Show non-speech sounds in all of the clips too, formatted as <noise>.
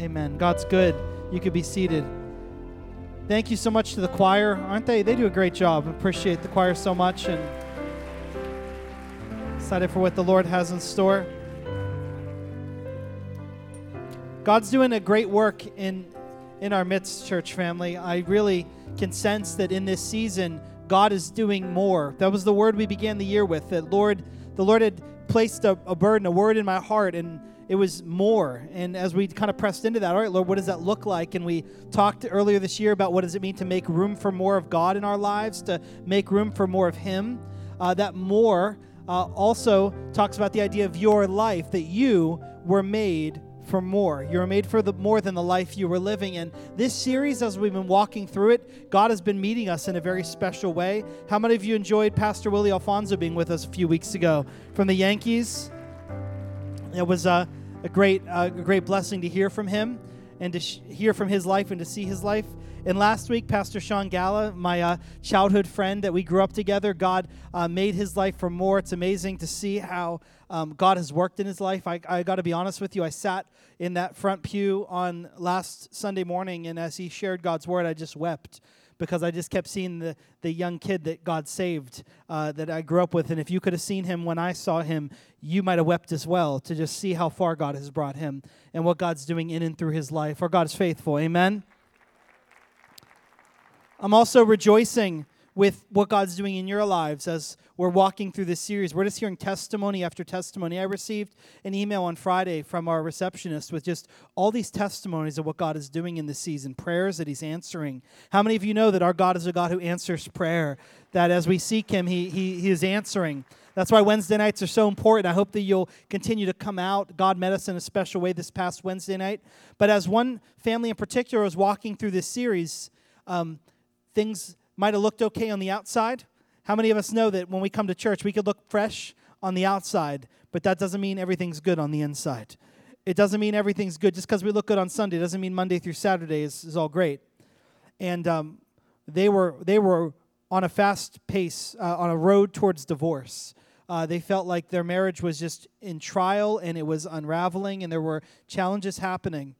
Amen. God's good. You could be seated. Thank you so much to the choir. Aren't they? They do a great job. Appreciate the choir so much and excited for what the Lord has in store. God's doing a great work in in our midst, church family. I really can sense that in this season, God is doing more. That was the word we began the year with. That Lord, the Lord had placed a, a burden, a word in my heart, and it was more. And as we kind of pressed into that, all right, Lord, what does that look like? And we talked earlier this year about what does it mean to make room for more of God in our lives, to make room for more of Him. Uh, that more uh, also talks about the idea of your life, that you were made for more. You were made for the more than the life you were living. And this series, as we've been walking through it, God has been meeting us in a very special way. How many of you enjoyed Pastor Willie Alfonso being with us a few weeks ago from the Yankees? It was a, a great, uh, a great blessing to hear from him and to sh- hear from his life and to see his life. And last week, Pastor Sean Gala, my uh, childhood friend that we grew up together, God uh, made his life for more. It's amazing to see how um, God has worked in his life. I, I got to be honest with you, I sat in that front pew on last Sunday morning, and as he shared God's word, I just wept because I just kept seeing the, the young kid that God saved uh, that I grew up with. And if you could have seen him when I saw him, you might have wept as well to just see how far God has brought him and what God's doing in and through his life. Our God is faithful. Amen. I'm also rejoicing with what God's doing in your lives as we're walking through this series. We're just hearing testimony after testimony. I received an email on Friday from our receptionist with just all these testimonies of what God is doing in this season, prayers that He's answering. How many of you know that our God is a God who answers prayer? That as we seek Him, He, he, he is answering. That's why Wednesday nights are so important. I hope that you'll continue to come out. God met us in a special way this past Wednesday night. But as one family in particular was walking through this series, um, things might have looked okay on the outside. How many of us know that when we come to church, we could look fresh on the outside, but that doesn't mean everything's good on the inside? It doesn't mean everything's good. Just because we look good on Sunday doesn't mean Monday through Saturday is, is all great. And um, they were they were on a fast pace, uh, on a road towards divorce. Uh, they felt like their marriage was just in trial and it was unraveling, and there were challenges happening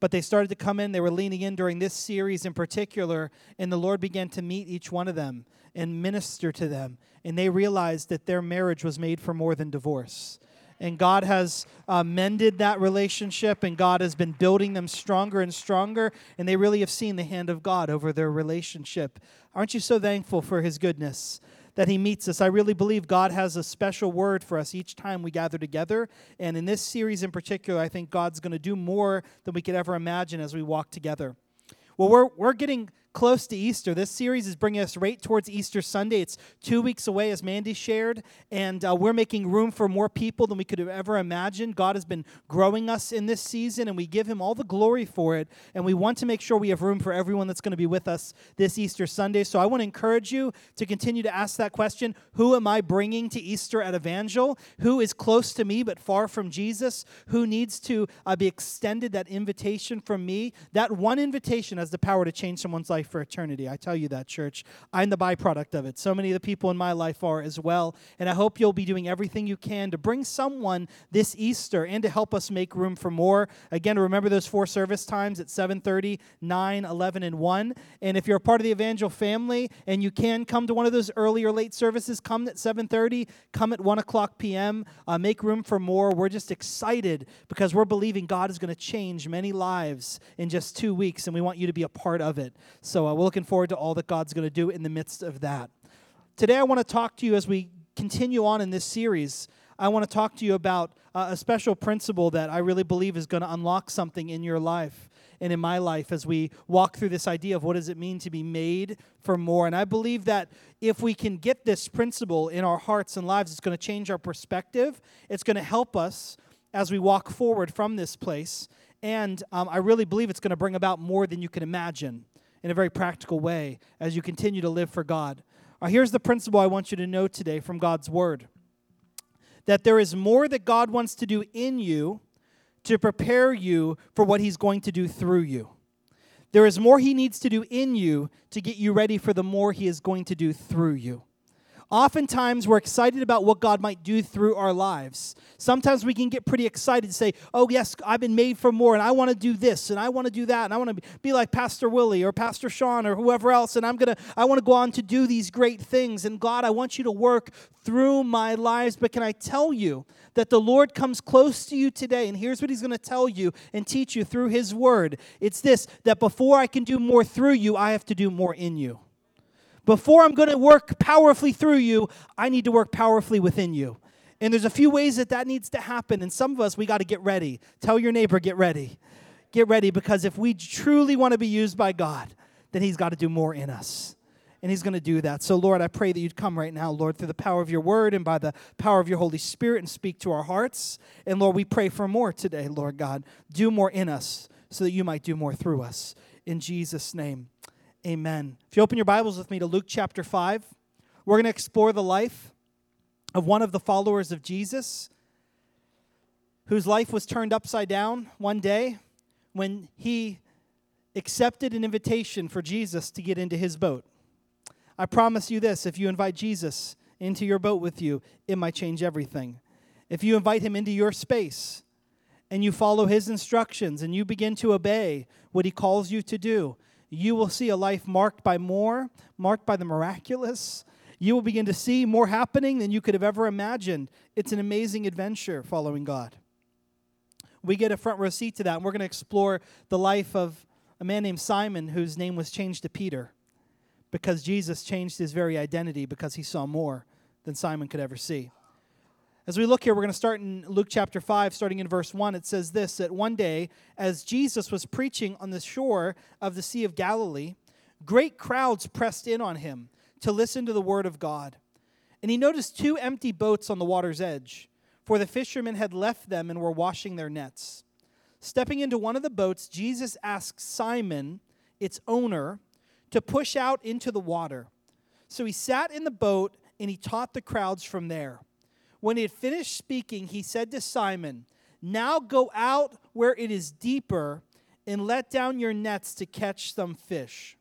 but they started to come in. They were leaning in during this series in particular, and the Lord began to meet each one of them and minister to them. And they realized that their marriage was made for more than divorce. And God has uh, mended that relationship, and God has been building them stronger and stronger. And they really have seen the hand of God over their relationship. Aren't you so thankful for His goodness? That He meets us. I really believe God has a special word for us each time we gather together. And in this series in particular, I think God's going to do more than we could ever imagine as we walk together. Well, we're, we're getting close to Easter. This series is bringing us right towards Easter Sunday. It's two weeks away, as Mandy shared, and uh, we're making room for more people than we could have ever imagined. God has been growing us in this season, and we give Him all the glory for it. And we want to make sure we have room for everyone that's going to be with us this Easter Sunday. So I want to encourage you to continue to ask that question Who am I bringing to Easter at Evangel? Who is close to me but far from Jesus? Who needs to uh, be extended that invitation from me? That one invitation has the power to change someone's life life for eternity. I tell you that, church. I'm the byproduct of it. So many of the people in my life are as well. And I hope you'll be doing everything you can to bring someone this Easter and to help us make room for more. Again, remember those four service times at 7:30, 9, 11, and 1. And if you're a part of the Evangel family and you can come to one of those early or late services, come at 7:30, come at 1 o'clock p.m. Uh, make room for more. We're just excited because we're believing God is going to change many lives in just two weeks, and we want you to be a part of it. So uh, we're looking forward to all that God's going to do in the midst of that. Today, I want to talk to you as we continue on in this series. I want to talk to you about uh, a special principle that I really believe is going to unlock something in your life and in my life as we walk through this idea of what does it mean to be made for more. And I believe that if we can get this principle in our hearts and lives, it's going to change our perspective. It's going to help us as we walk forward from this place. And um, I really believe it's going to bring about more than you can imagine in a very practical way as you continue to live for God. Uh, here's the principle I want you to know today from God's Word that there is more that God wants to do in you to prepare you for what He's going to do through you. There is more He needs to do in you to get you ready for the more He is going to do through you. Oftentimes, we're excited about what God might do through our lives. Sometimes we can get pretty excited and say, Oh, yes, I've been made for more, and I want to do this, and I want to do that, and I want to be like Pastor Willie or Pastor Sean or whoever else, and I'm going to, I want to go on to do these great things. And God, I want you to work through my lives. But can I tell you that the Lord comes close to you today, and here's what He's going to tell you and teach you through His Word it's this that before I can do more through you, I have to do more in you. Before I'm going to work powerfully through you, I need to work powerfully within you. And there's a few ways that that needs to happen. And some of us, we got to get ready. Tell your neighbor, get ready. Get ready because if we truly want to be used by God, then He's got to do more in us. And He's going to do that. So, Lord, I pray that you'd come right now, Lord, through the power of your word and by the power of your Holy Spirit and speak to our hearts. And, Lord, we pray for more today, Lord God. Do more in us so that you might do more through us. In Jesus' name. Amen. If you open your Bibles with me to Luke chapter 5, we're going to explore the life of one of the followers of Jesus whose life was turned upside down one day when he accepted an invitation for Jesus to get into his boat. I promise you this if you invite Jesus into your boat with you, it might change everything. If you invite him into your space and you follow his instructions and you begin to obey what he calls you to do, you will see a life marked by more, marked by the miraculous. You will begin to see more happening than you could have ever imagined. It's an amazing adventure following God. We get a front row seat to that, and we're going to explore the life of a man named Simon whose name was changed to Peter because Jesus changed his very identity because he saw more than Simon could ever see. As we look here, we're going to start in Luke chapter 5, starting in verse 1. It says this that one day, as Jesus was preaching on the shore of the Sea of Galilee, great crowds pressed in on him to listen to the word of God. And he noticed two empty boats on the water's edge, for the fishermen had left them and were washing their nets. Stepping into one of the boats, Jesus asked Simon, its owner, to push out into the water. So he sat in the boat and he taught the crowds from there. When he had finished speaking, he said to Simon, Now go out where it is deeper and let down your nets to catch some fish.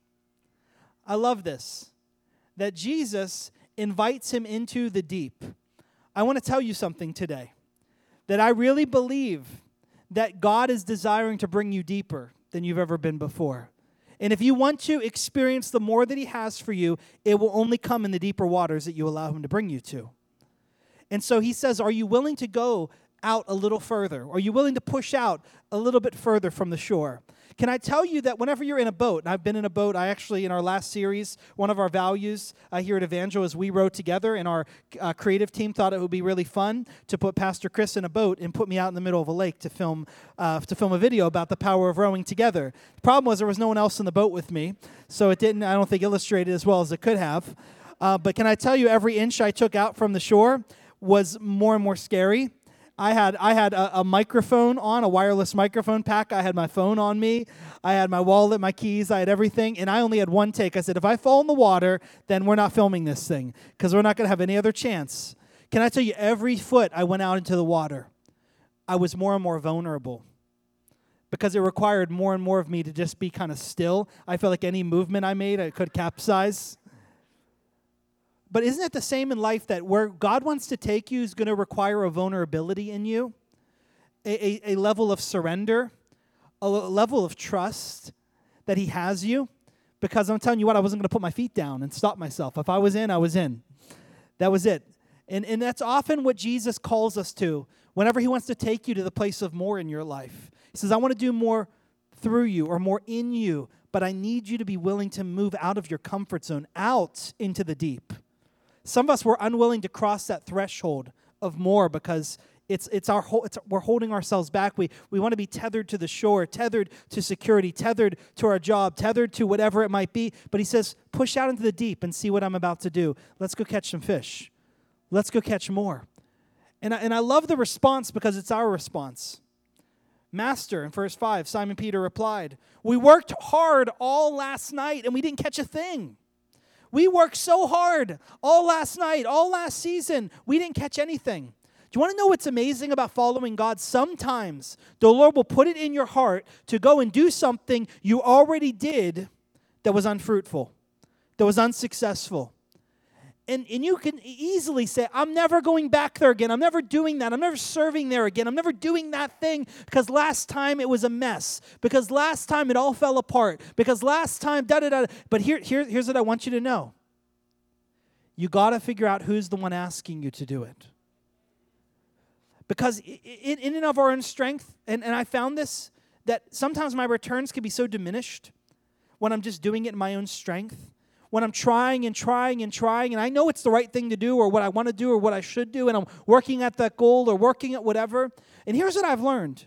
I love this that Jesus invites him into the deep. I want to tell you something today that I really believe that God is desiring to bring you deeper than you've ever been before. And if you want to experience the more that He has for you, it will only come in the deeper waters that you allow Him to bring you to. And so he says, Are you willing to go out a little further? Are you willing to push out a little bit further from the shore? Can I tell you that whenever you're in a boat, and I've been in a boat, I actually, in our last series, one of our values uh, here at Evangel is we rowed together, and our uh, creative team thought it would be really fun to put Pastor Chris in a boat and put me out in the middle of a lake to film, uh, to film a video about the power of rowing together. The problem was there was no one else in the boat with me, so it didn't, I don't think, illustrate it as well as it could have. Uh, but can I tell you, every inch I took out from the shore, was more and more scary. I had I had a, a, microphone on, a wireless microphone pack. I had my phone on me. I had my wallet, my keys. I had everything, and I only had one take. I said, if I fall in the water, then we're not filming this thing because we're not going to have any other chance. Can I tell you? Every foot I went out into the water, I was more and more vulnerable because it required more and more of me to just be kind of still. I felt like any movement I made, I could capsize. But isn't it the same in life that where God wants to take you is going to require a vulnerability in you, a, a, a level of surrender, a level of trust that He has you? Because I'm telling you what, I wasn't going to put my feet down and stop myself. If I was in, I was in. That was it. And, and that's often what Jesus calls us to whenever He wants to take you to the place of more in your life. He says, I want to do more through you or more in you, but I need you to be willing to move out of your comfort zone, out into the deep. Some of us were unwilling to cross that threshold of more because it's, it's our it's, we're holding ourselves back. We, we want to be tethered to the shore, tethered to security, tethered to our job, tethered to whatever it might be. But he says, push out into the deep and see what I'm about to do. Let's go catch some fish. Let's go catch more. And I, and I love the response because it's our response. Master, in verse 5, Simon Peter replied, We worked hard all last night and we didn't catch a thing. We worked so hard all last night, all last season. We didn't catch anything. Do you want to know what's amazing about following God? Sometimes the Lord will put it in your heart to go and do something you already did that was unfruitful, that was unsuccessful. And, and you can easily say, I'm never going back there again. I'm never doing that. I'm never serving there again. I'm never doing that thing because last time it was a mess. Because last time it all fell apart. Because last time, da da da. But here, here, here's what I want you to know you got to figure out who's the one asking you to do it. Because in, in and of our own strength, and, and I found this, that sometimes my returns can be so diminished when I'm just doing it in my own strength when I'm trying and trying and trying, and I know it's the right thing to do or what I want to do or what I should do, and I'm working at that goal or working at whatever. And here's what I've learned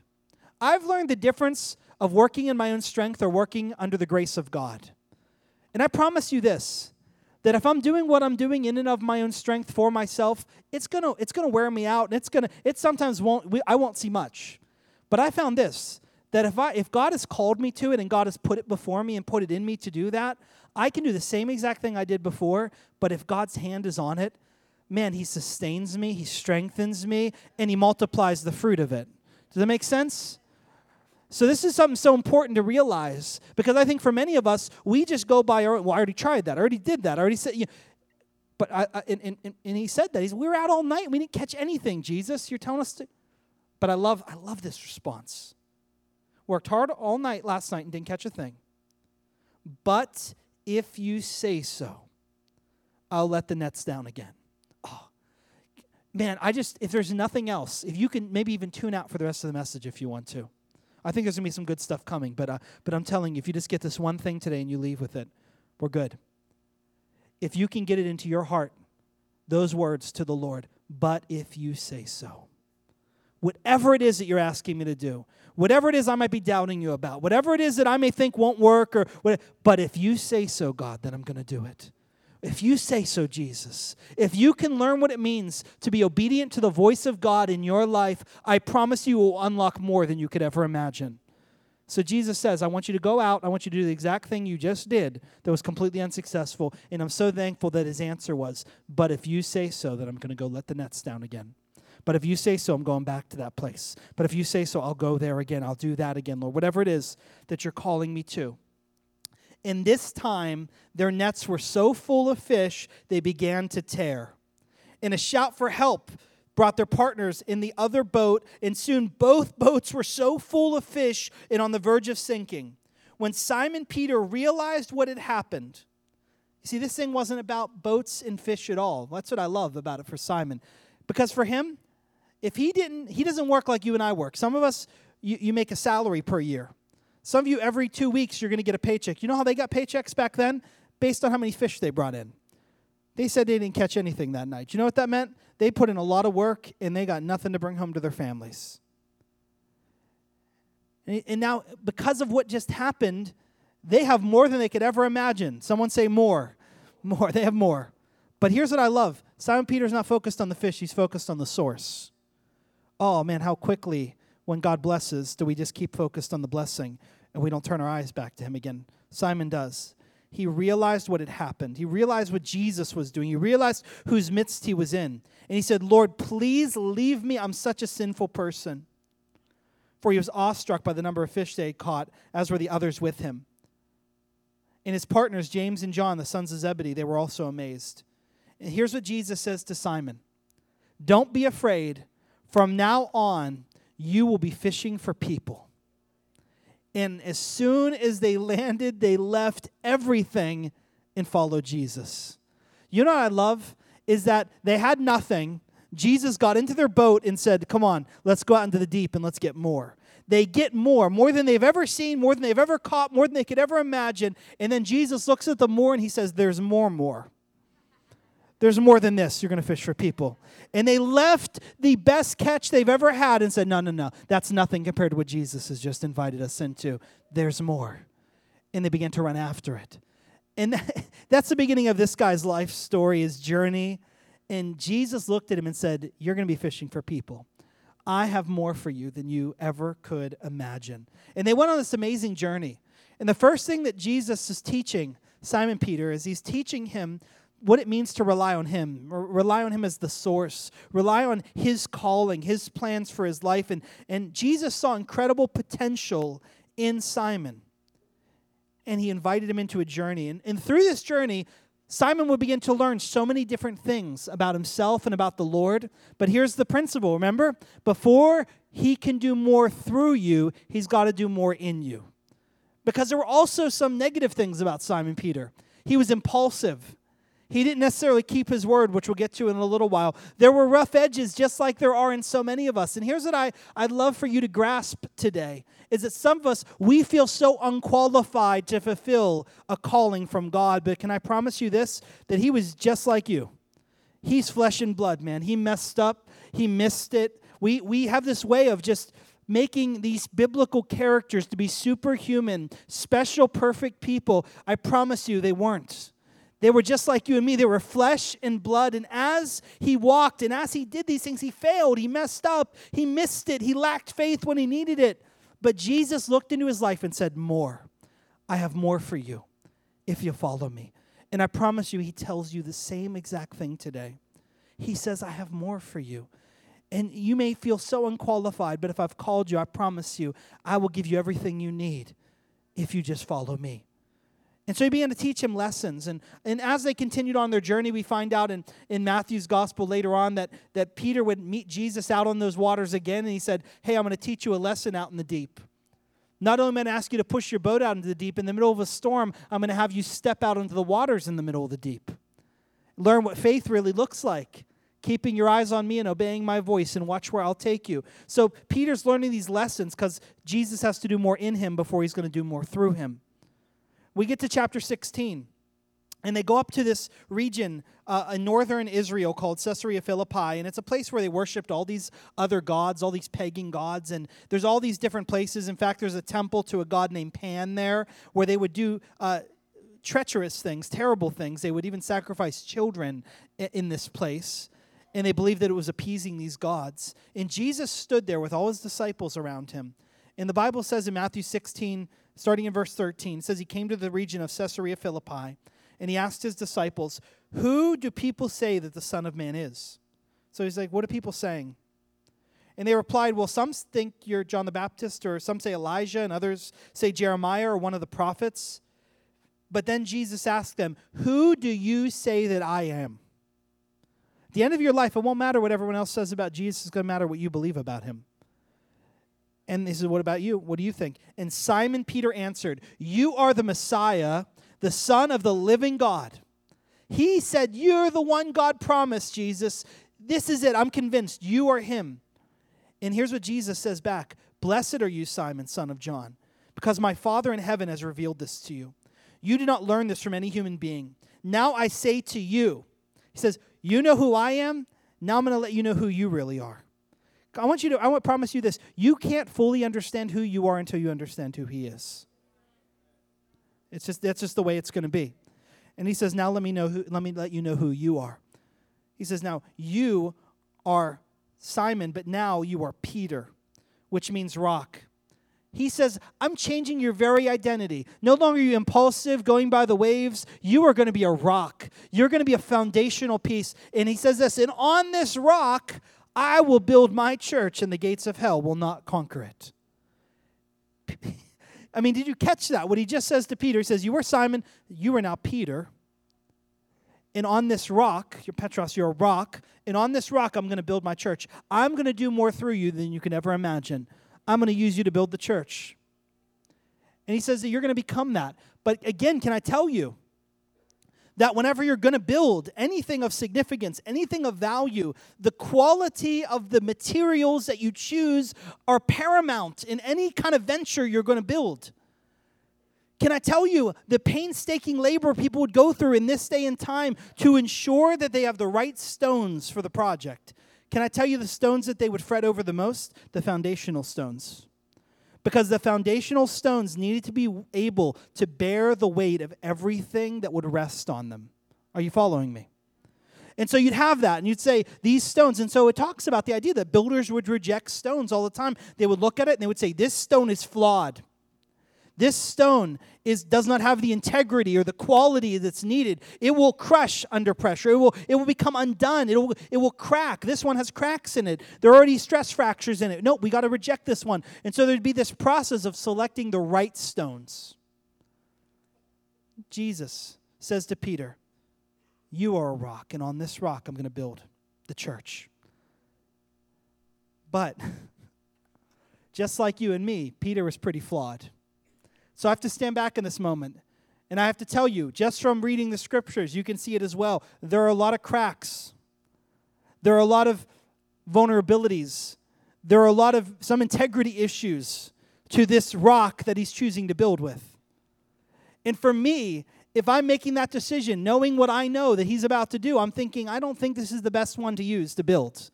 I've learned the difference of working in my own strength or working under the grace of God. And I promise you this that if I'm doing what I'm doing in and of my own strength for myself, it's gonna it's gonna wear me out, and it's gonna it sometimes won't we, I won't see much. But I found this that if I if God has called me to it and God has put it before me and put it in me to do that, I can do the same exact thing I did before, but if God's hand is on it, man, He sustains me, He strengthens me, and He multiplies the fruit of it. Does that make sense? So this is something so important to realize because I think for many of us, we just go by our. Well, I already tried that. I already did that. I already said. You know, but I, I and, and, and he said that he's we were out all night. We didn't catch anything. Jesus, you're telling us to. But I love I love this response. Worked hard all night last night and didn't catch a thing. But if you say so, I'll let the nets down again. Oh, man, I just, if there's nothing else, if you can maybe even tune out for the rest of the message if you want to. I think there's going to be some good stuff coming, but, uh, but I'm telling you, if you just get this one thing today and you leave with it, we're good. If you can get it into your heart, those words to the Lord, but if you say so. Whatever it is that you're asking me to do, whatever it is I might be doubting you about, whatever it is that I may think won't work, or whatever, but if you say so, God, then I'm going to do it. If you say so, Jesus, if you can learn what it means to be obedient to the voice of God in your life, I promise you will unlock more than you could ever imagine. So Jesus says, I want you to go out. I want you to do the exact thing you just did that was completely unsuccessful. And I'm so thankful that his answer was, But if you say so, then I'm going to go let the nets down again. But if you say so, I'm going back to that place. But if you say so, I'll go there again. I'll do that again, Lord. Whatever it is that you're calling me to. In this time, their nets were so full of fish, they began to tear. And a shout for help brought their partners in the other boat, and soon both <laughs> boats were so full of fish and on the verge of sinking. When Simon Peter realized what had happened, see, this thing wasn't about boats and fish at all. That's what I love about it for Simon. Because for him, if he didn't, he doesn't work like you and I work. Some of us, you, you make a salary per year. Some of you, every two weeks, you're going to get a paycheck. You know how they got paychecks back then? Based on how many fish they brought in. They said they didn't catch anything that night. You know what that meant? They put in a lot of work and they got nothing to bring home to their families. And now, because of what just happened, they have more than they could ever imagine. Someone say more. More. <laughs> They have more. But here's what I love Simon Peter's not focused on the fish, he's focused on the source oh man, how quickly when God blesses do we just keep focused on the blessing and we don't turn our eyes back to Him again? Simon does. He realized what had happened. He realized what Jesus was doing. He realized whose midst he was in. And he said, Lord, please leave me. I'm such a sinful person. For he was awestruck by the number of fish they had caught, as were the others with him. And his partners, James and John, the sons of Zebedee, they were also amazed. And here's what Jesus says to Simon Don't be afraid. From now on, you will be fishing for people. And as soon as they landed, they left everything and followed Jesus. You know what I love? Is that they had nothing. Jesus got into their boat and said, Come on, let's go out into the deep and let's get more. They get more, more than they've ever seen, more than they've ever caught, more than they could ever imagine. And then Jesus looks at the more and he says, There's more, more. There's more than this. You're going to fish for people. And they left the best catch they've ever had and said, No, no, no. That's nothing compared to what Jesus has just invited us into. There's more. And they began to run after it. And <laughs> that's the beginning of this guy's life story, his journey. And Jesus looked at him and said, You're going to be fishing for people. I have more for you than you ever could imagine. And they went on this amazing journey. And the first thing that Jesus is teaching Simon Peter is he's teaching him what it means to rely on Him, rely on Him as the source, rely on His calling, His plans for His life. And, and Jesus saw incredible potential in Simon. And He invited him into a journey. And, and through this journey, Simon would begin to learn so many different things about himself and about the Lord. But here's the principle remember? Before he can do more through you, he's got to do more in you. Because there were also some negative things about Simon Peter. He was impulsive. He didn't necessarily keep his word, which we'll get to in a little while. There were rough edges, just like there are in so many of us. And here's what I, I'd love for you to grasp today is that some of us, we feel so unqualified to fulfill a calling from God. But can I promise you this? That he was just like you. He's flesh and blood, man. He messed up, he missed it. We, we have this way of just making these biblical characters to be superhuman, special, perfect people. I promise you, they weren't. They were just like you and me. They were flesh and blood. And as he walked and as he did these things, he failed. He messed up. He missed it. He lacked faith when he needed it. But Jesus looked into his life and said, More. I have more for you if you follow me. And I promise you, he tells you the same exact thing today. He says, I have more for you. And you may feel so unqualified, but if I've called you, I promise you, I will give you everything you need if you just follow me. And so he began to teach him lessons. And, and as they continued on their journey, we find out in, in Matthew's gospel later on that, that Peter would meet Jesus out on those waters again. And he said, Hey, I'm going to teach you a lesson out in the deep. Not only am I going to ask you to push your boat out into the deep, in the middle of a storm, I'm going to have you step out into the waters in the middle of the deep. Learn what faith really looks like, keeping your eyes on me and obeying my voice, and watch where I'll take you. So Peter's learning these lessons because Jesus has to do more in him before he's going to do more through him we get to chapter 16 and they go up to this region uh, in northern Israel called Caesarea Philippi, and it's a place where they worshipped all these other gods, all these pagan gods, and there's all these different places. In fact, there's a temple to a god named Pan there, where they would do uh, treacherous things, terrible things. They would even sacrifice children in this place, and they believed that it was appeasing these gods. And Jesus stood there with all his disciples around him. And the Bible says in Matthew 16, starting in verse 13. It says, He came to the region of Caesarea Philippi, and he asked his disciples, Who do people say that the Son of Man is? So he's like, What are people saying? And they replied, Well, some think you're John the Baptist, or some say Elijah, and others say Jeremiah or one of the prophets. But then Jesus asked them, Who do you say that I am? At the end of your life, it won't matter what everyone else says about Jesus, it's going to matter what you believe about him. And he said, What about you? What do you think? And Simon Peter answered, You are the Messiah, the Son of the living God. He said, You're the one God promised, Jesus. This is it. I'm convinced you are him. And here's what Jesus says back Blessed are you, Simon, son of John, because my Father in heaven has revealed this to you. You did not learn this from any human being. Now I say to you, He says, You know who I am. Now I'm going to let you know who you really are. I want you to, I want to promise you this. You can't fully understand who you are until you understand who He is. It's just, that's just the way it's going to be. And He says, now let me know who, let me let you know who you are. He says, now you are Simon, but now you are Peter, which means rock. He says, I'm changing your very identity. No longer are you impulsive, going by the waves. You are going to be a rock. You're going to be a foundational piece. And he says this, and on this rock, I will build my church, and the gates of hell will not conquer it. <laughs> I mean, did you catch that? What he just says to Peter, he says, You were Simon, you are now Peter. And on this rock, you're Petros, you're a rock, and on this rock, I'm going to build my church. I'm going to do more through you than you can ever imagine. I'm going to use you to build the church. And he says that you're going to become that. But again, can I tell you, that whenever you're going to build anything of significance, anything of value, the quality of the materials that you choose are paramount in any kind of venture you're going to build. Can I tell you the painstaking labor people would go through in this day and time to ensure that they have the right stones for the project? Can I tell you the stones that they would fret over the most? The foundational stones because the foundational stones needed to be able to bear the weight of everything that would rest on them. Are you following me? And so you'd have that, and you'd say, These stones. And so it talks about the idea that builders would reject stones all the time. They would look at it and they would say, This stone is flawed. This stone is, does not have the integrity or the quality that's needed. It will crush under pressure. It will, it will become undone. It will, it will crack. This one has cracks in it. There are already stress fractures in it. No, we got to reject this one. And so there'd be this process of selecting the right stones. Jesus says to Peter, You are a rock, and on this rock I'm going to build the church. But <laughs> just like you and me, Peter was pretty flawed. So I have to stand back in this moment. And I have to tell you, just from reading the scriptures, you can see it as well. There are a lot of cracks, there are a lot of vulnerabilities, there are a lot of some integrity issues to this rock that he's choosing to build with. And for me, if I'm making that decision, knowing what I know that he's about to do, I'm thinking, I don't think this is the best one to use to build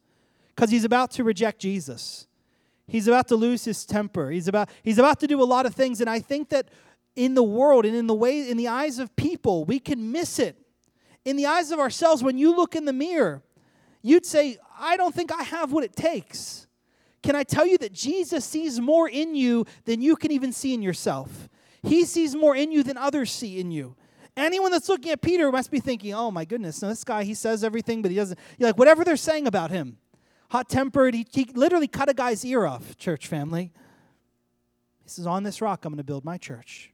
because he's about to reject Jesus. He's about to lose his temper. He's about, he's about to do a lot of things. And I think that in the world and in the way, in the eyes of people, we can miss it. In the eyes of ourselves, when you look in the mirror, you'd say, I don't think I have what it takes. Can I tell you that Jesus sees more in you than you can even see in yourself? He sees more in you than others see in you. Anyone that's looking at Peter must be thinking, oh my goodness, this guy, he says everything, but he doesn't. You're like, whatever they're saying about him, hot tempered, he, he literally cut a guy's ear off, church family. He says, on this rock, I'm going to build my church.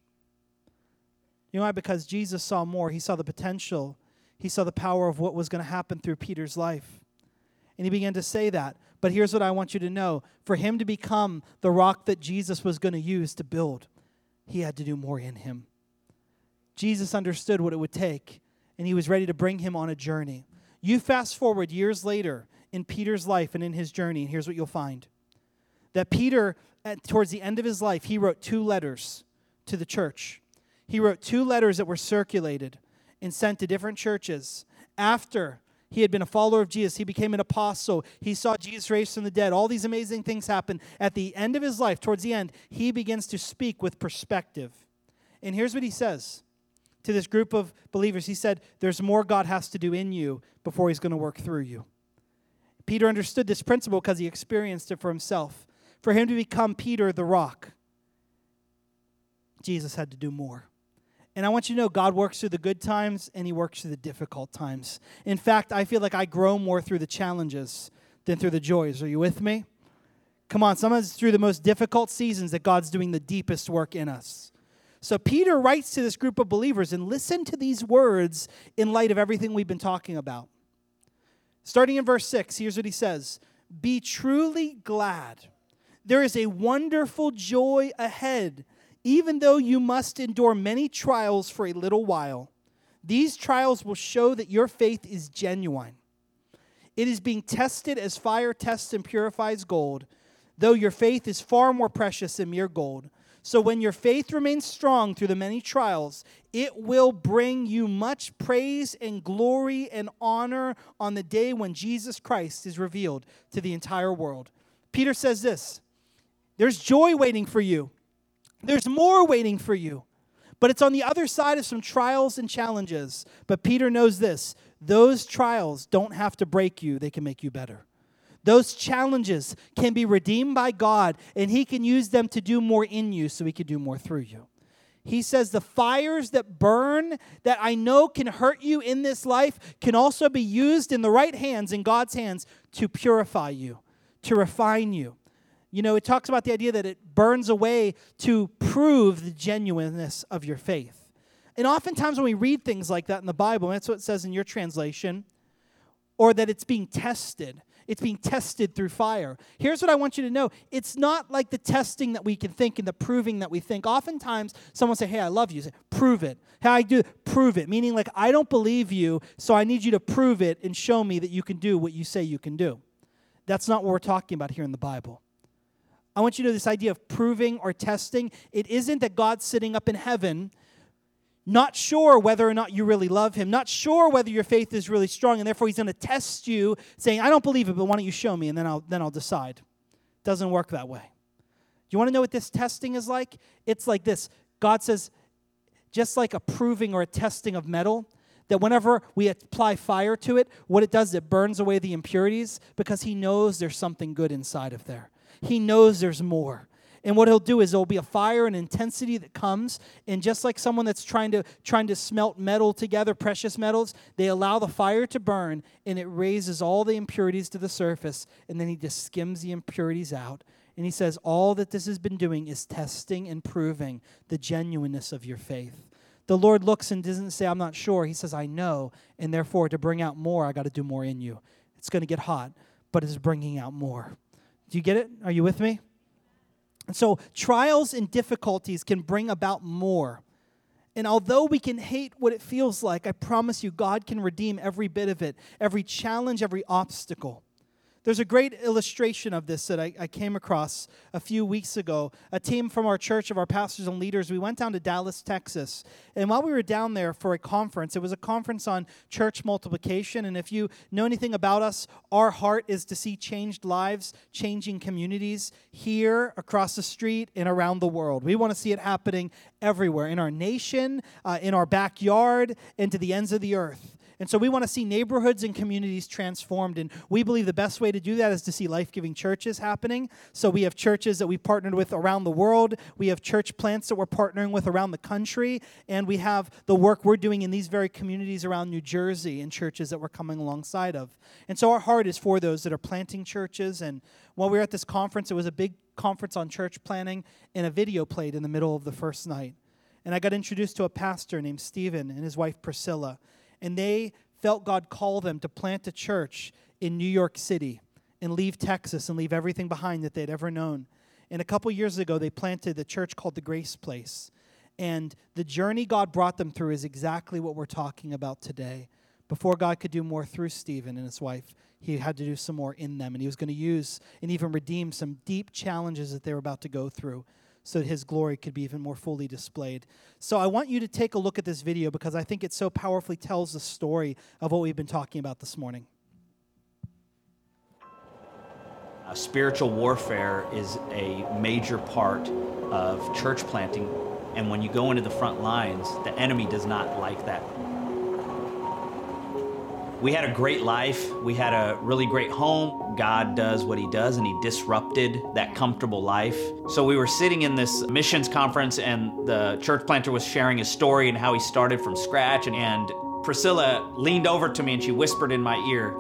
You know why? Because Jesus saw more. He saw the potential, he saw the power of what was going to happen through Peter's life. And he began to say that. But here's what I want you to know for him to become the rock that Jesus was going to use to build, he had to do more in him. Jesus understood what it would take, and he was ready to bring him on a journey. You fast forward years later in Peter's life and in his journey, and here's what you'll find that Peter, at, towards the end of his life, he wrote two letters to the church. He wrote two letters that were circulated and sent to different churches after he had been a follower of Jesus. He became an apostle. He saw Jesus raised from the dead. All these amazing things happen. At the end of his life, towards the end, he begins to speak with perspective. And here's what he says to this group of believers. He said, There's more God has to do in you before he's going to work through you. Peter understood this principle because he experienced it for himself. For him to become Peter the rock, Jesus had to do more. And I want you to know God works through the good times and He works through the difficult times. In fact, I feel like I grow more through the challenges than through the joys. Are you with me? Come on, sometimes it's through the most difficult seasons that God's doing the deepest work in us. So Peter writes to this group of believers, and listen to these words in light of everything we've been talking about. Starting in verse 6, here's what he says Be truly glad. There is a wonderful joy ahead even though you must endure many trials for a little while, these trials will show that your faith is genuine. It is being tested as fire tests and purifies gold, though your faith is far more precious than mere gold. So when your faith remains strong through the many trials, it will bring you much praise and glory and honor on the day when Jesus Christ is revealed to the entire world. Peter says this There's joy waiting for you. There's more waiting for you. But it's on the other side of some trials and challenges. But Peter knows this those trials don't have to break you, they can make you better. Those challenges can be redeemed by God, and He can use them to do more in you so He can do more through you. He says, The fires that burn, that I know can hurt you in this life, can also be used in the right hands, in God's hands, to purify you, to refine you. You know, it talks about the idea that it burns away to prove the genuineness of your faith. And oftentimes when we read things like that in the Bible, that's what it says in your translation, or that it's being tested. It's being tested through fire. Here's what I want you to know it's not like the testing that we can think and the proving that we think. Oftentimes, someone say, Hey, I love you. Say, prove it. How I do prove it. Meaning, like, I don't believe you, so I need you to prove it and show me that you can do what you say you can do. That's not what we're talking about here in the Bible. I want you to know this idea of proving or testing. It isn't that God's sitting up in heaven, not sure whether or not you really love Him, not sure whether your faith is really strong, and therefore He's going to test you, saying, I don't believe it, but why don't you show me, and then I'll, then I'll decide. Doesn't work that way. You want to know what this testing is like? It's like this God says, just like a proving or a testing of metal, that whenever we apply fire to it, what it does, it burns away the impurities because He knows there's something good inside of there. He knows there's more. And what he'll do is there'll be a fire and intensity that comes, and just like someone that's trying to trying to smelt metal together, precious metals, they allow the fire to burn, and it raises all the impurities to the surface, and then he just skims the impurities out. And he says, all that this has been doing is testing and proving the genuineness of your faith. the Lord looks and doesn't say, I'm not sure. He says, I know. And therefore, to bring out more, I got to do more in you. It's going to get hot, but it's bringing out more. Do you get it? Are you with me? So, trials and difficulties can bring about more. And although we can hate what it feels like, I promise you, God can redeem every bit of it, every challenge, every obstacle. There's a great illustration of this that I, I, came across a few weeks ago. A team from our church, of our pastors and leaders, we went down to Dallas, Texas. And while we were down there for a conference, it was a conference on church multiplication. And if you know anything about us, our heart is to see changed lives, changing communities here, across the street, and around the world. We want to see it happening everywhere in our nation, uh, in our backyard, and to the ends of the earth. And so we want to see neighborhoods and communities transformed. And we believe the best way to do that is to see life giving churches happening. So we have churches that we've partnered with around the world, we have church plants that we're partnering with around the country, and we have the work we're doing in these very communities around New Jersey and churches that we're coming alongside of. And so our heart is for those that are planting churches. And while we were at this conference, it was a big conference on church planting, and a video played in the middle of the first night. And I got introduced to a pastor named Stephen and his wife Priscilla and they felt God call them to plant a church in New York City and leave Texas and leave everything behind that they'd ever known. And a couple years ago, they planted the church called the Grace Place. And the journey God brought them through is exactly what we're talking about today. Before God could do more through Stephen and his wife, he had to do some more in them. And he was going to use and even redeem some deep challenges that they were about to go through so that his glory could be even more fully displayed. So I want you to take a look at this video because I think it so powerfully tells the story of what we've been talking about this morning. Uh, spiritual warfare is a major part of church planting, and when you go into the front lines, the enemy does not like that we had a great life. We had a really great home. God does what he does, and he disrupted that comfortable life. So we were sitting in this missions conference, and the church planter was sharing his story and how he started from scratch. And, and Priscilla leaned over to me and she whispered in my ear,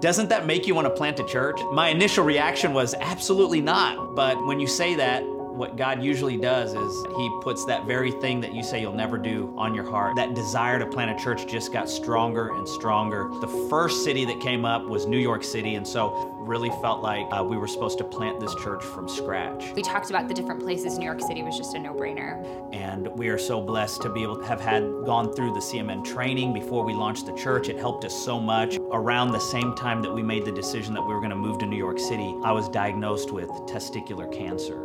doesn't that make you want to plant a church? My initial reaction was absolutely not. But when you say that, what God usually does is He puts that very thing that you say you'll never do on your heart. That desire to plant a church just got stronger and stronger. The first city that came up was New York City, and so really felt like uh, we were supposed to plant this church from scratch. We talked about the different places. New York City was just a no-brainer. And we are so blessed to be able to have had gone through the CMN training before we launched the church. It helped us so much. Around the same time that we made the decision that we were going to move to New York City, I was diagnosed with testicular cancer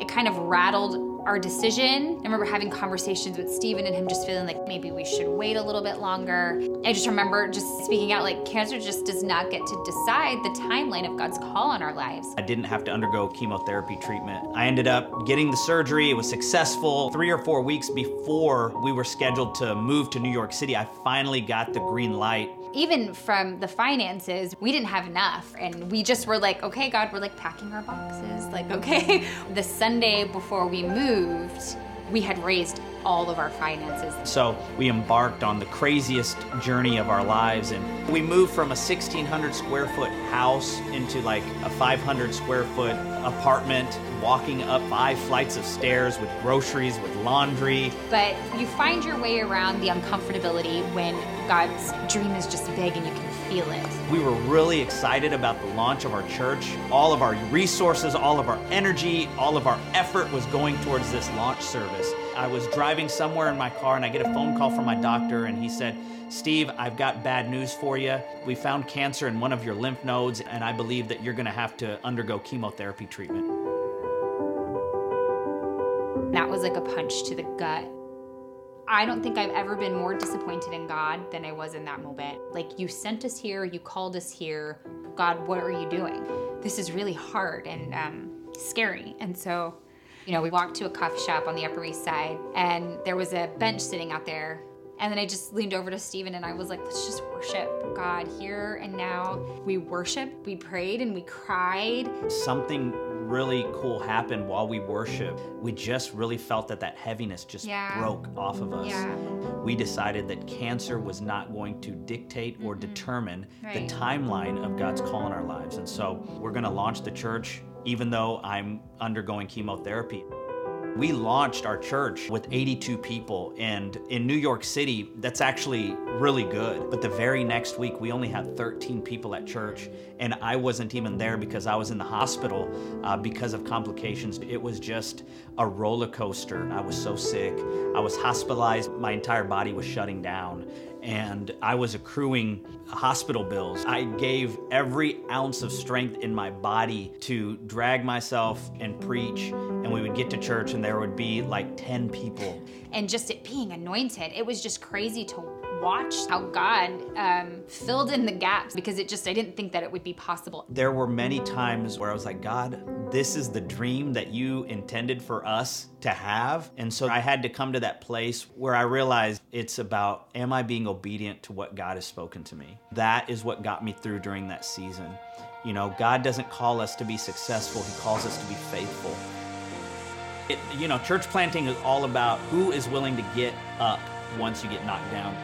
it kind of rattled our decision. I remember having conversations with Stephen and him just feeling like maybe we should wait a little bit longer. I just remember just speaking out like cancer just does not get to decide the timeline of God's call on our lives. I didn't have to undergo chemotherapy treatment. I ended up getting the surgery. It was successful. Three or four weeks before we were scheduled to move to New York City, I finally got the green light. Even from the finances, we didn't have enough. And we just were like, okay, God, we're like packing our boxes. Like, <laughs> okay. the Sunday before we moved, we had raised all of our finances. So we embarked on the craziest journey of our lives and we moved from a 1600 square foot house into like a 500 square foot apartment, walking up five flights of stairs with groceries, with laundry. But you find your way around the uncomfortability when God's dream is just big and you can feel it. We were really excited about the launch of our church. All of our resources, all of our energy, all of our effort was going towards this launch service. I was driving somewhere in my car and I get a phone call from my doctor and he said, Steve, I've got bad news for you. We found cancer in one of your lymph nodes and I believe that you're going to have to undergo chemotherapy treatment. Like a punch to the gut. I don't think I've ever been more disappointed in God than I was in that moment. Like, you sent us here, you called us here. God, what are you doing? This is really hard and um, scary. And so, you know, we walked to a coffee shop on the Upper East Side, and there was a bench sitting out there. And then I just leaned over to Stephen and I was like, let's just worship God here and now. We worshiped, we prayed, and we cried. Something really cool happened while we worshiped. We just really felt that that heaviness just yeah. broke off of us. Yeah. We decided that cancer was not going to dictate or mm-hmm. determine right. the timeline of God's call in our lives. And so we're going to launch the church even though I'm undergoing chemotherapy. We launched our church with 82 people, and in New York City, that's actually really good. But the very next week, we only had 13 people at church, and I wasn't even there because I was in the hospital uh, because of complications. It was just a roller coaster. I was so sick. I was hospitalized, my entire body was shutting down and I was accruing hospital bills. I gave every ounce of strength in my body to drag myself and preach, and we would get to church, and there would be like 10 people. And just it being anointed, it was just crazy to watch how God um, filled in the gaps because it just, I didn't think that it would be possible. There were many times where I was like, God, this is the dream that you intended for us to have. And so I had to come to that place where I realized it's about, am I being obedient to what God has spoken to me? That is what got me through during that season. You know, God doesn't call us to be successful, He calls us to be faithful. It, you know, church planting is all about who is willing to get up once you get knocked down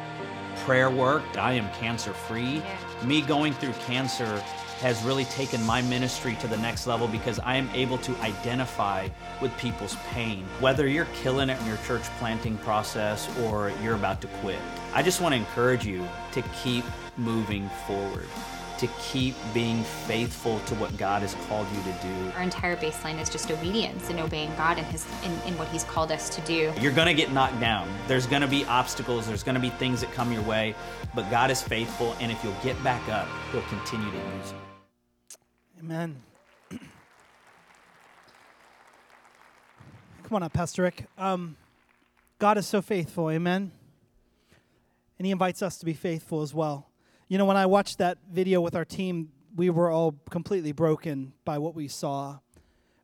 prayer work. I am cancer free. Yeah. Me going through cancer has really taken my ministry to the next level because I am able to identify with people's pain. Whether you're killing it in your church planting process or you're about to quit, I just want to encourage you to keep moving forward to keep being faithful to what God has called you to do. Our entire baseline is just obedience and obeying God and his in, in what he's called us to do. You're going to get knocked down. There's going to be obstacles, there's going to be things that come your way, but God is faithful and if you'll get back up, he'll continue to use you. Amen. Come on up, Pastor Rick. Um, God is so faithful, amen. And he invites us to be faithful as well. You know, when I watched that video with our team, we were all completely broken by what we saw,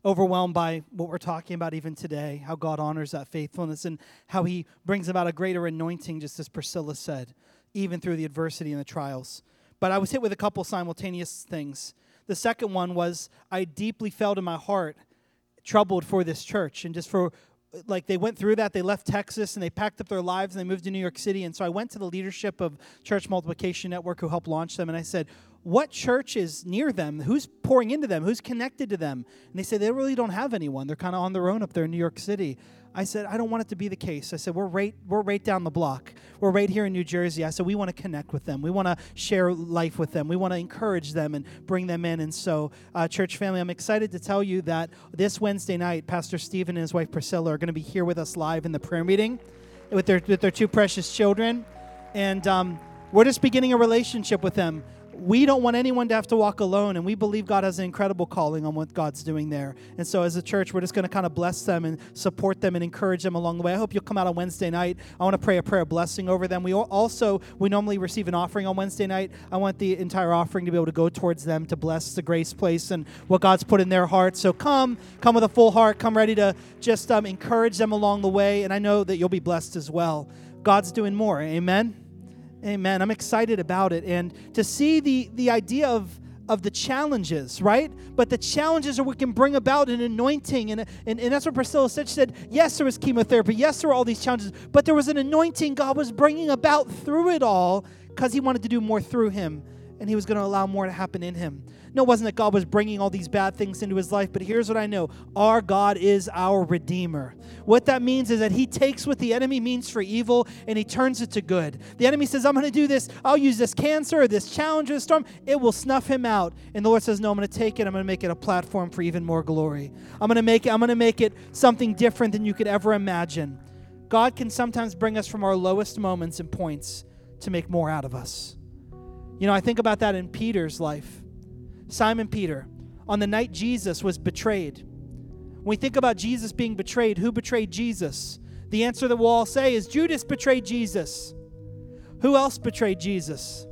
overwhelmed by what we're talking about even today, how God honors that faithfulness and how He brings about a greater anointing, just as Priscilla said, even through the adversity and the trials. But I was hit with a couple simultaneous things. The second one was I deeply felt in my heart troubled for this church and just for like they went through that. They left texas and they packed up their lives and they moved to new york city. And so i went to the leadership of church multiplication network who helped launch them and i said what church is near them who's pouring into them who's connected to them and they say they really don't have anyone they're kind of on their own up there in new york city I said, I don't want it to be the case. I said, we're right, we're right down the block. We're right here in New Jersey. I said, we want to connect with them. We want to share life with them. We want to encourage them and bring them in. And so, uh, church family, I'm excited to tell you that this Wednesday night, Pastor Stephen and his wife Priscilla are going to be here with us live in the prayer meeting with their, with their two precious children. And um, we're just beginning a relationship with them we don't want anyone to have to walk alone, and we believe God has an incredible calling on what God's doing there. And so, as a church, we're just going to kind of bless them and support them and encourage them along the way. I hope you'll come out on Wednesday night. I want to pray a prayer of blessing over them. We also we normally receive an offering on Wednesday night. I want the entire offering to be able to go towards them to bless the Grace Place and what God's put in their heart. So come, come with a full heart. Come ready to just um, encourage them along the way, and I know that you'll be blessed as well. God's doing more. Amen. Amen. I'm excited about it. And to see the, the idea of, of the challenges, right? But the challenges are what can bring about an anointing. And, and, and that's what Priscilla said. She said, yes, there was chemotherapy. Yes, there were all these challenges. But there was an anointing God was bringing about through it all because he wanted to do more through him. And he was going to allow more to happen in him. No, it wasn't that God was bringing all these bad things into his life, but here's what I know our God is our Redeemer. What that means is that he takes what the enemy means for evil and he turns it to good. The enemy says, I'm going to do this. I'll use this cancer or this challenge or this storm. It will snuff him out. And the Lord says, No, I'm going to take it. I'm going to make it a platform for even more glory. I'm going to make it, I'm going to make it something different than you could ever imagine. God can sometimes bring us from our lowest moments and points to make more out of us. You know, I think about that in Peter's life. Simon Peter, on the night Jesus was betrayed. When we think about Jesus being betrayed, who betrayed Jesus? The answer that we'll all say is Judas betrayed Jesus. Who else betrayed Jesus?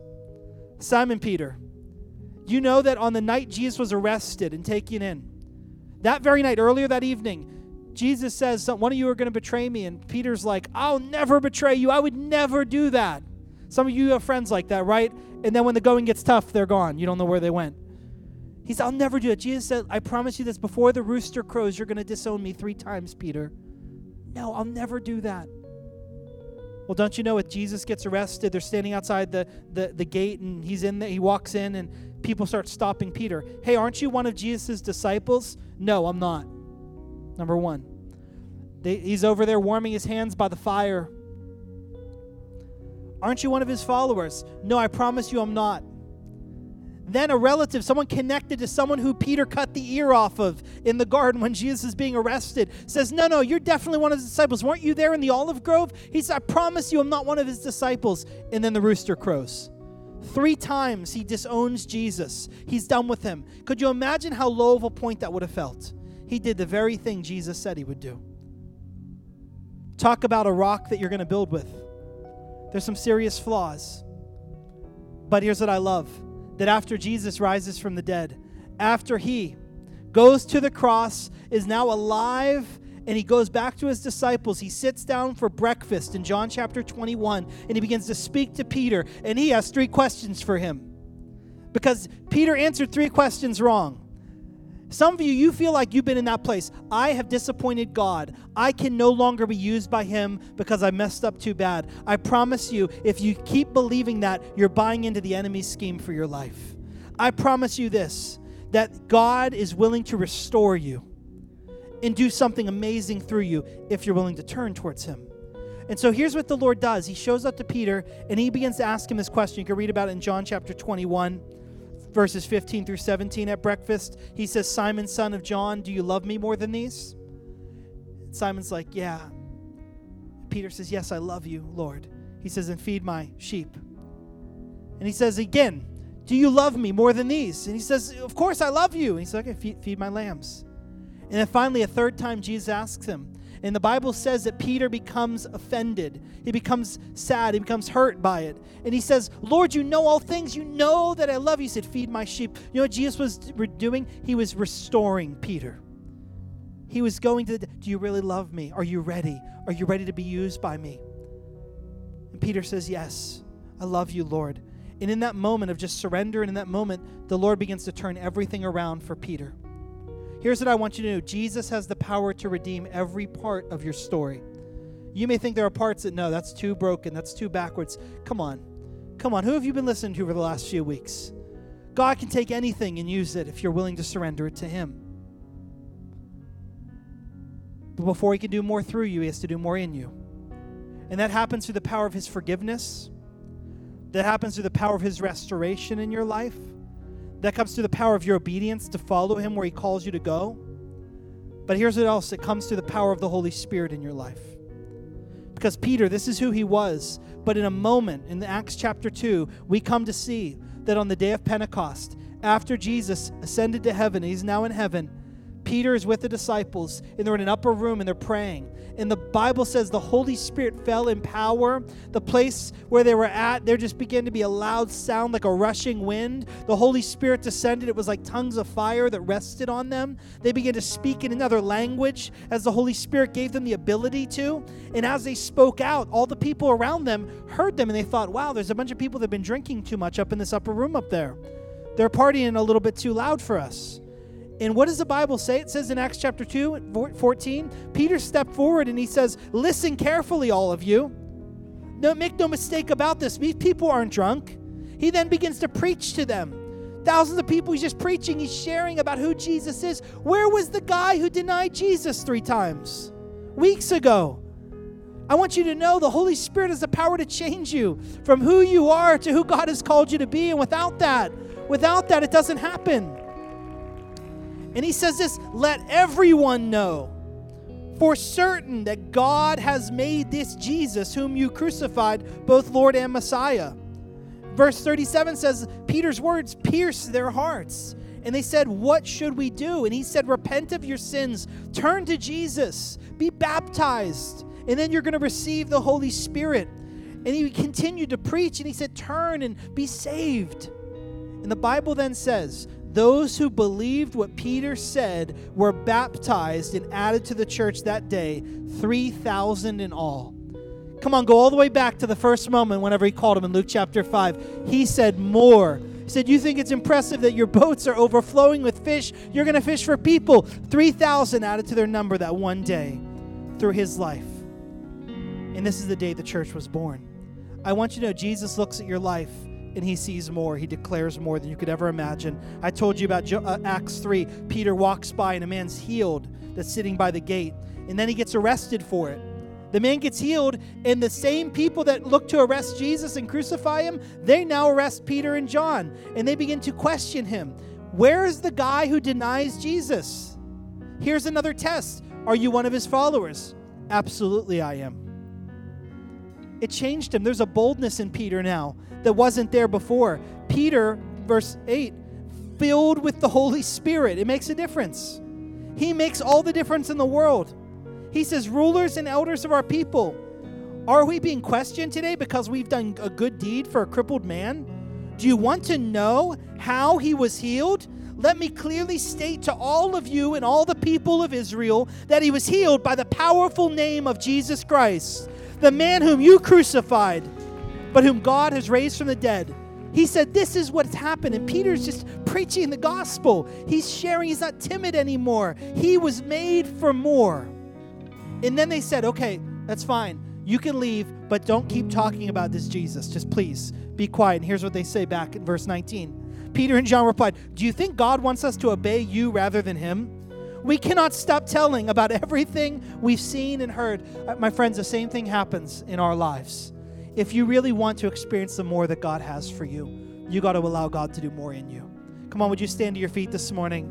Simon Peter. You know that on the night Jesus was arrested and taken in, that very night, earlier that evening, Jesus says, One of you are going to betray me. And Peter's like, I'll never betray you. I would never do that. Some of you have friends like that, right? And then when the going gets tough, they're gone. You don't know where they went. He said, I'll never do it. Jesus said, I promise you this before the rooster crows, you're going to disown me three times, Peter. No, I'll never do that. Well, don't you know if Jesus gets arrested, they're standing outside the, the, the gate and he's in there, he walks in and people start stopping Peter. Hey, aren't you one of Jesus' disciples? No, I'm not. Number one. They, he's over there warming his hands by the fire. Aren't you one of his followers? No, I promise you I'm not. Then a relative, someone connected to someone who Peter cut the ear off of in the garden when Jesus is being arrested, says, No, no, you're definitely one of his disciples. Weren't you there in the olive grove? He said, I promise you I'm not one of his disciples. And then the rooster crows. Three times he disowns Jesus. He's done with him. Could you imagine how low of a point that would have felt? He did the very thing Jesus said he would do. Talk about a rock that you're going to build with. There's some serious flaws. But here's what I love that after Jesus rises from the dead, after he goes to the cross, is now alive, and he goes back to his disciples, he sits down for breakfast in John chapter 21, and he begins to speak to Peter, and he has three questions for him. Because Peter answered three questions wrong. Some of you, you feel like you've been in that place. I have disappointed God. I can no longer be used by Him because I messed up too bad. I promise you, if you keep believing that, you're buying into the enemy's scheme for your life. I promise you this that God is willing to restore you and do something amazing through you if you're willing to turn towards Him. And so here's what the Lord does He shows up to Peter and He begins to ask him this question. You can read about it in John chapter 21 verses 15 through 17 at breakfast. He says, Simon, son of John, do you love me more than these? Simon's like, Yeah. Peter says, Yes, I love you, Lord. He says, And feed my sheep. And he says again, Do you love me more than these? And he says, Of course I love you. And he says, Okay, feed, feed my lambs. And then finally, a third time, Jesus asks him, and the Bible says that Peter becomes offended. He becomes sad. He becomes hurt by it. And he says, Lord, you know all things. You know that I love you. He said, Feed my sheep. You know what Jesus was doing? He was restoring Peter. He was going to, Do you really love me? Are you ready? Are you ready to be used by me? And Peter says, Yes, I love you, Lord. And in that moment of just surrender, and in that moment, the Lord begins to turn everything around for Peter. Here's what I want you to know Jesus has the power to redeem every part of your story. You may think there are parts that, no, that's too broken, that's too backwards. Come on. Come on. Who have you been listening to over the last few weeks? God can take anything and use it if you're willing to surrender it to Him. But before He can do more through you, He has to do more in you. And that happens through the power of His forgiveness, that happens through the power of His restoration in your life that comes through the power of your obedience to follow Him where He calls you to go. But here's what else it comes through the power of the Holy Spirit in your life. Because Peter, this is who he was. But in a moment, in the Acts chapter 2, we come to see that on the day of Pentecost, after Jesus ascended to heaven, he's now in heaven Peter is with the disciples, and they're in an upper room and they're praying. And the Bible says the Holy Spirit fell in power. The place where they were at, there just began to be a loud sound like a rushing wind. The Holy Spirit descended. It was like tongues of fire that rested on them. They began to speak in another language as the Holy Spirit gave them the ability to. And as they spoke out, all the people around them heard them and they thought, wow, there's a bunch of people that have been drinking too much up in this upper room up there. They're partying a little bit too loud for us. And what does the Bible say? It says in Acts chapter 2, 14, Peter stepped forward and he says, Listen carefully, all of you. No, make no mistake about this. These people aren't drunk. He then begins to preach to them. Thousands of people, he's just preaching, he's sharing about who Jesus is. Where was the guy who denied Jesus three times? Weeks ago. I want you to know the Holy Spirit has the power to change you from who you are to who God has called you to be. And without that, without that, it doesn't happen. And he says this let everyone know for certain that God has made this Jesus, whom you crucified, both Lord and Messiah. Verse 37 says, Peter's words pierced their hearts. And they said, What should we do? And he said, Repent of your sins, turn to Jesus, be baptized, and then you're going to receive the Holy Spirit. And he continued to preach, and he said, Turn and be saved. And the Bible then says, those who believed what Peter said were baptized and added to the church that day, 3,000 in all. Come on, go all the way back to the first moment whenever he called him in Luke chapter 5. He said, More. He said, You think it's impressive that your boats are overflowing with fish? You're going to fish for people. 3,000 added to their number that one day through his life. And this is the day the church was born. I want you to know Jesus looks at your life and he sees more. He declares more than you could ever imagine. I told you about jo- uh, Acts 3. Peter walks by and a man's healed that's sitting by the gate, and then he gets arrested for it. The man gets healed, and the same people that look to arrest Jesus and crucify him, they now arrest Peter and John, and they begin to question him. Where is the guy who denies Jesus? Here's another test Are you one of his followers? Absolutely, I am. It changed him. There's a boldness in Peter now that wasn't there before. Peter, verse 8, filled with the Holy Spirit. It makes a difference. He makes all the difference in the world. He says, Rulers and elders of our people, are we being questioned today because we've done a good deed for a crippled man? Do you want to know how he was healed? Let me clearly state to all of you and all the people of Israel that he was healed by the powerful name of Jesus Christ, the man whom you crucified, but whom God has raised from the dead. He said, This is what's happened. And Peter's just preaching the gospel. He's sharing, he's not timid anymore. He was made for more. And then they said, okay, that's fine. You can leave, but don't keep talking about this Jesus. Just please be quiet. And here's what they say back in verse 19 Peter and John replied, Do you think God wants us to obey you rather than him? We cannot stop telling about everything we've seen and heard. Uh, my friends, the same thing happens in our lives. If you really want to experience the more that God has for you, you got to allow God to do more in you. Come on, would you stand to your feet this morning?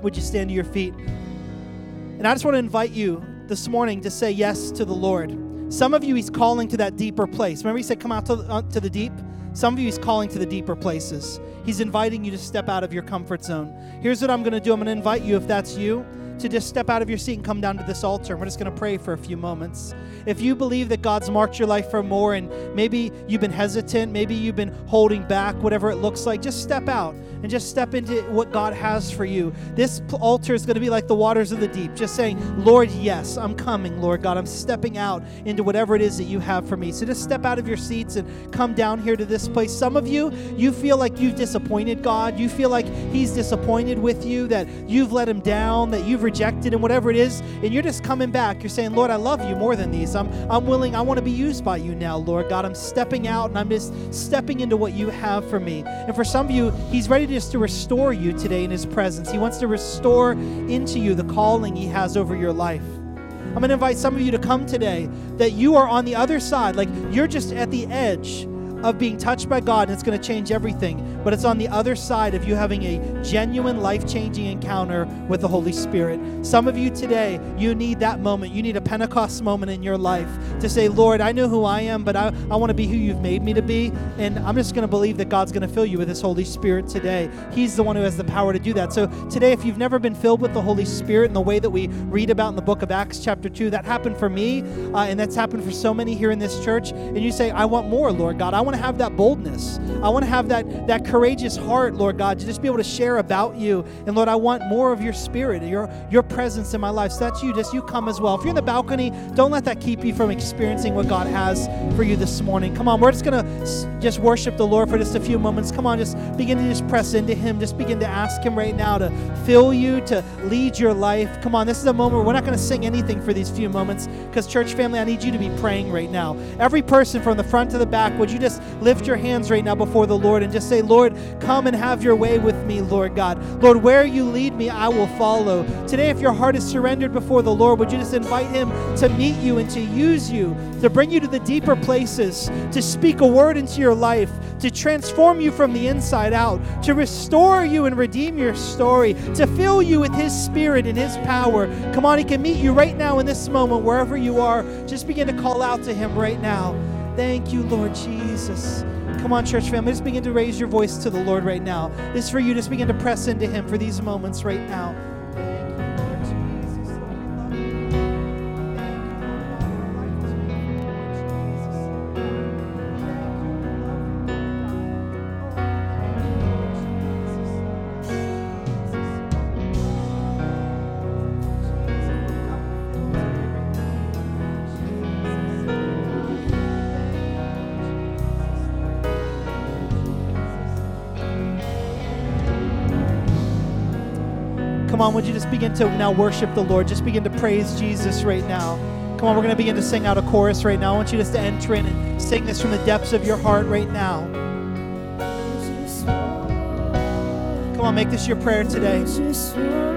Would you stand to your feet? And I just want to invite you this morning to say yes to the Lord. Some of you, He's calling to that deeper place. Remember, He said, Come out to, uh, to the deep? Some of you, He's calling to the deeper places. He's inviting you to step out of your comfort zone. Here's what I'm going to do I'm going to invite you, if that's you, to just step out of your seat and come down to this altar. And we're just going to pray for a few moments. If you believe that God's marked your life for more and maybe you've been hesitant, maybe you've been holding back, whatever it looks like, just step out and just step into what God has for you. This altar is going to be like the waters of the deep, just saying, Lord, yes, I'm coming, Lord God. I'm stepping out into whatever it is that you have for me. So just step out of your seats and come down here to this place. Some of you, you feel like you've disappointed God. You feel like He's disappointed with you, that you've let Him down, that you've rejected Him, whatever it is, and you're just coming back. You're saying, Lord, I love you more than these. I'm, I'm willing, I want to be used by you now, Lord God. I'm stepping out and I'm just stepping into what you have for me. And for some of you, He's ready just to restore you today in His presence. He wants to restore into you the calling He has over your life. I'm going to invite some of you to come today that you are on the other side, like you're just at the edge of being touched by God and it's going to change everything. But it's on the other side of you having a genuine life changing encounter with the Holy Spirit. Some of you today, you need that moment. You need a Pentecost moment in your life to say, Lord, I know who I am, but I, I want to be who you've made me to be. And I'm just going to believe that God's going to fill you with His Holy Spirit today. He's the one who has the power to do that. So today, if you've never been filled with the Holy Spirit in the way that we read about in the book of Acts, chapter 2, that happened for me, uh, and that's happened for so many here in this church. And you say, I want more, Lord God. I want to have that boldness. I want to have that, that courageous heart, Lord God, to just be able to share about you. And Lord, I want more of your spirit, your, your presence in my life. So that's you. Just you come as well. If you're in the balcony, don't let that keep you from experiencing what God has for you this morning. Come on, we're just going to just worship the Lord for just a few moments. Come on, just begin to just press into Him. Just begin to ask Him right now to fill you, to lead your life. Come on, this is a moment where we're not going to sing anything for these few moments because, church family, I need you to be praying right now. Every person from the front to the back, would you just lift your hands right now before the Lord and just say, Lord, come and have your way with me, Lord God. Lord, where you lead me, I will follow. Today, if your heart is surrendered before the Lord, would you just invite Him to meet you and to use you, to bring you to the deeper places, to speak a word into your life, to transform you from the inside out, to restore you and redeem your story, to fill you with His Spirit and His power. Come on, He can meet you right now in this moment, wherever you are. Just begin to call out to Him right now. Thank you, Lord Jesus. Come on, church family, just begin to raise your voice to the Lord right now. This is for you. Just begin to press into Him for these moments right now. on, would you just begin to now worship the Lord? Just begin to praise Jesus right now. Come on, we're going to begin to sing out a chorus right now. I want you just to enter in and sing this from the depths of your heart right now. Come on, make this your prayer today.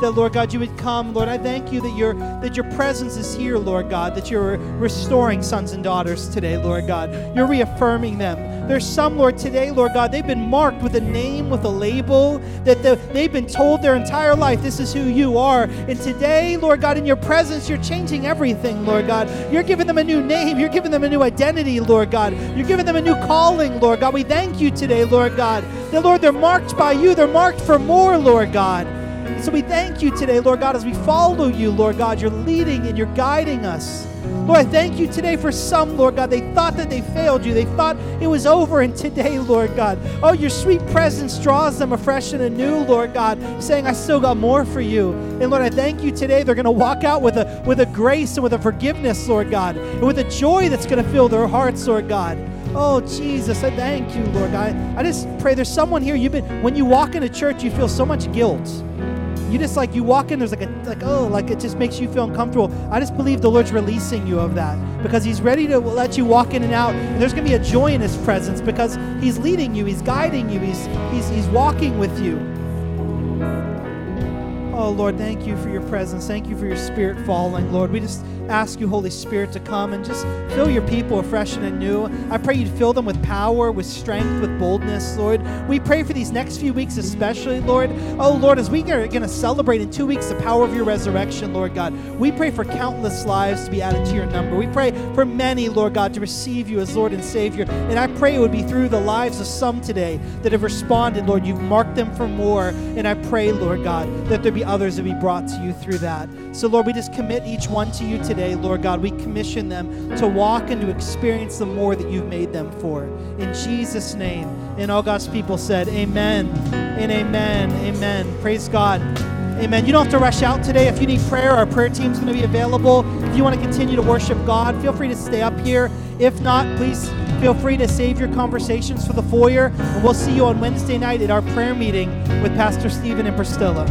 That Lord God, you would come, Lord. I thank you that your that your presence is here, Lord God. That you're restoring sons and daughters today, Lord God. You're reaffirming them. There's some, Lord, today, Lord God. They've been marked with a name, with a label. That the, they've been told their entire life, this is who you are. And today, Lord God, in your presence, you're changing everything, Lord God. You're giving them a new name. You're giving them a new identity, Lord God. You're giving them a new calling, Lord God. We thank you today, Lord God. That, Lord, they're marked by you. They're marked for more, Lord God. So we thank you today, Lord God, as we follow you, Lord God. You're leading and you're guiding us. Lord, I thank you today for some, Lord God. They thought that they failed you. They thought it was over. And today, Lord God, oh, your sweet presence draws them afresh and anew, Lord God, saying, I still got more for you. And Lord, I thank you today. They're going to walk out with a with a grace and with a forgiveness, Lord God, and with a joy that's going to fill their hearts, Lord God. Oh, Jesus, I thank you, Lord God. I just pray there's someone here. You've been when you walk into church, you feel so much guilt you just like you walk in there's like a like oh like it just makes you feel uncomfortable i just believe the lord's releasing you of that because he's ready to let you walk in and out and there's going to be a joy in his presence because he's leading you he's guiding you he's he's he's walking with you Oh, Lord, thank you for your presence. Thank you for your spirit falling, Lord. We just ask you, Holy Spirit, to come and just fill your people afresh and anew. I pray you'd fill them with power, with strength, with boldness, Lord. We pray for these next few weeks, especially, Lord. Oh, Lord, as we are going to celebrate in two weeks the power of your resurrection, Lord God, we pray for countless lives to be added to your number. We pray for many, Lord God, to receive you as Lord and Savior. And I pray it would be through the lives of some today that have responded, Lord. You've marked them for more. And I pray, Lord God, that there be others that be brought to you through that. So, Lord, we just commit each one to you today, Lord God. We commission them to walk and to experience the more that you've made them for. In Jesus' name. And all God's people said, Amen and amen. Amen. Praise God. Amen. You don't have to rush out today. If you need prayer, our prayer team's going to be available. If you want to continue to worship God, feel free to stay up here. If not, please feel free to save your conversations for the foyer. And we'll see you on Wednesday night at our prayer meeting with Pastor Stephen and Priscilla.